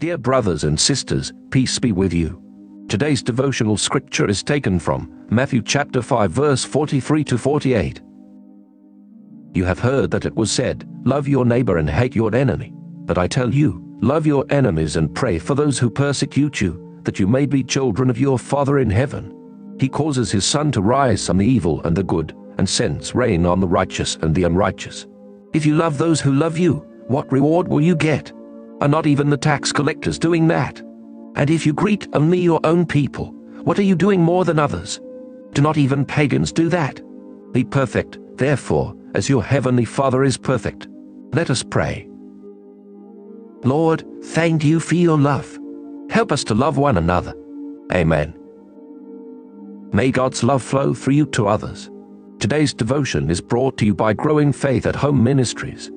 Dear brothers and sisters, peace be with you. Today's devotional scripture is taken from Matthew chapter 5 verse 43 to 48. You have heard that it was said, Love your neighbor and hate your enemy. But I tell you, love your enemies and pray for those who persecute you, that you may be children of your Father in heaven. He causes his sun to rise on the evil and the good, and sends rain on the righteous and the unrighteous. If you love those who love you, what reward will you get? Are not even the tax collectors doing that? And if you greet only your own people, what are you doing more than others? Do not even pagans do that? Be perfect, therefore, as your heavenly Father is perfect. Let us pray. Lord, thank you for your love. Help us to love one another. Amen. May God's love flow through you to others. Today's devotion is brought to you by Growing Faith at Home Ministries.